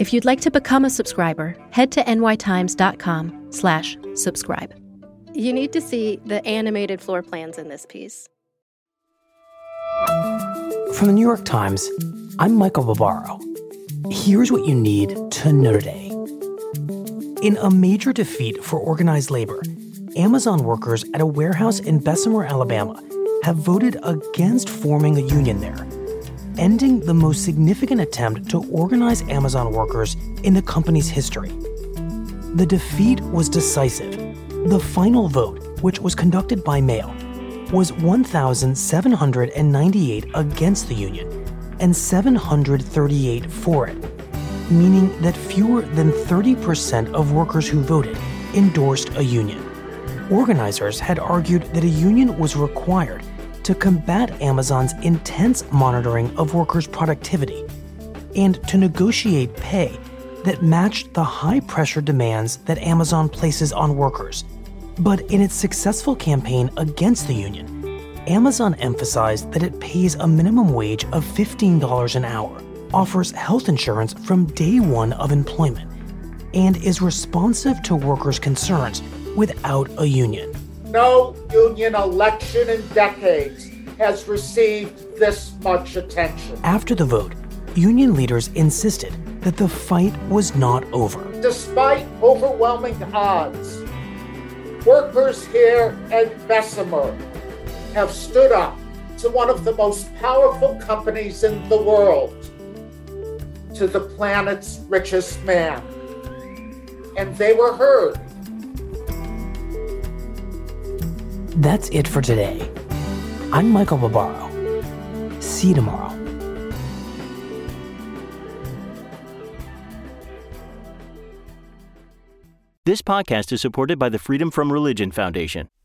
If you'd like to become a subscriber, head to nytimes.com slash subscribe. You need to see the animated floor plans in this piece. From the New York Times, I'm Michael Barbaro. Here's what you need to know today. In a major defeat for organized labor, Amazon workers at a warehouse in Bessemer, Alabama, have voted against forming a union there ending the most significant attempt to organize Amazon workers in the company's history. The defeat was decisive. The final vote, which was conducted by mail, was 1,798 against the union and 738 for it, meaning that fewer than 30% of workers who voted endorsed a union. Organizers had argued that a union was required to combat Amazon's intense monitoring of workers' productivity and to negotiate pay that matched the high pressure demands that Amazon places on workers. But in its successful campaign against the union, Amazon emphasized that it pays a minimum wage of $15 an hour, offers health insurance from day one of employment, and is responsive to workers' concerns without a union. No union election in decades has received this much attention. After the vote, union leaders insisted that the fight was not over. Despite overwhelming odds, workers here at Bessemer have stood up to one of the most powerful companies in the world, to the planet's richest man. And they were heard. That's it for today. I'm Michael Barbaro. See you tomorrow. This podcast is supported by the Freedom from Religion Foundation.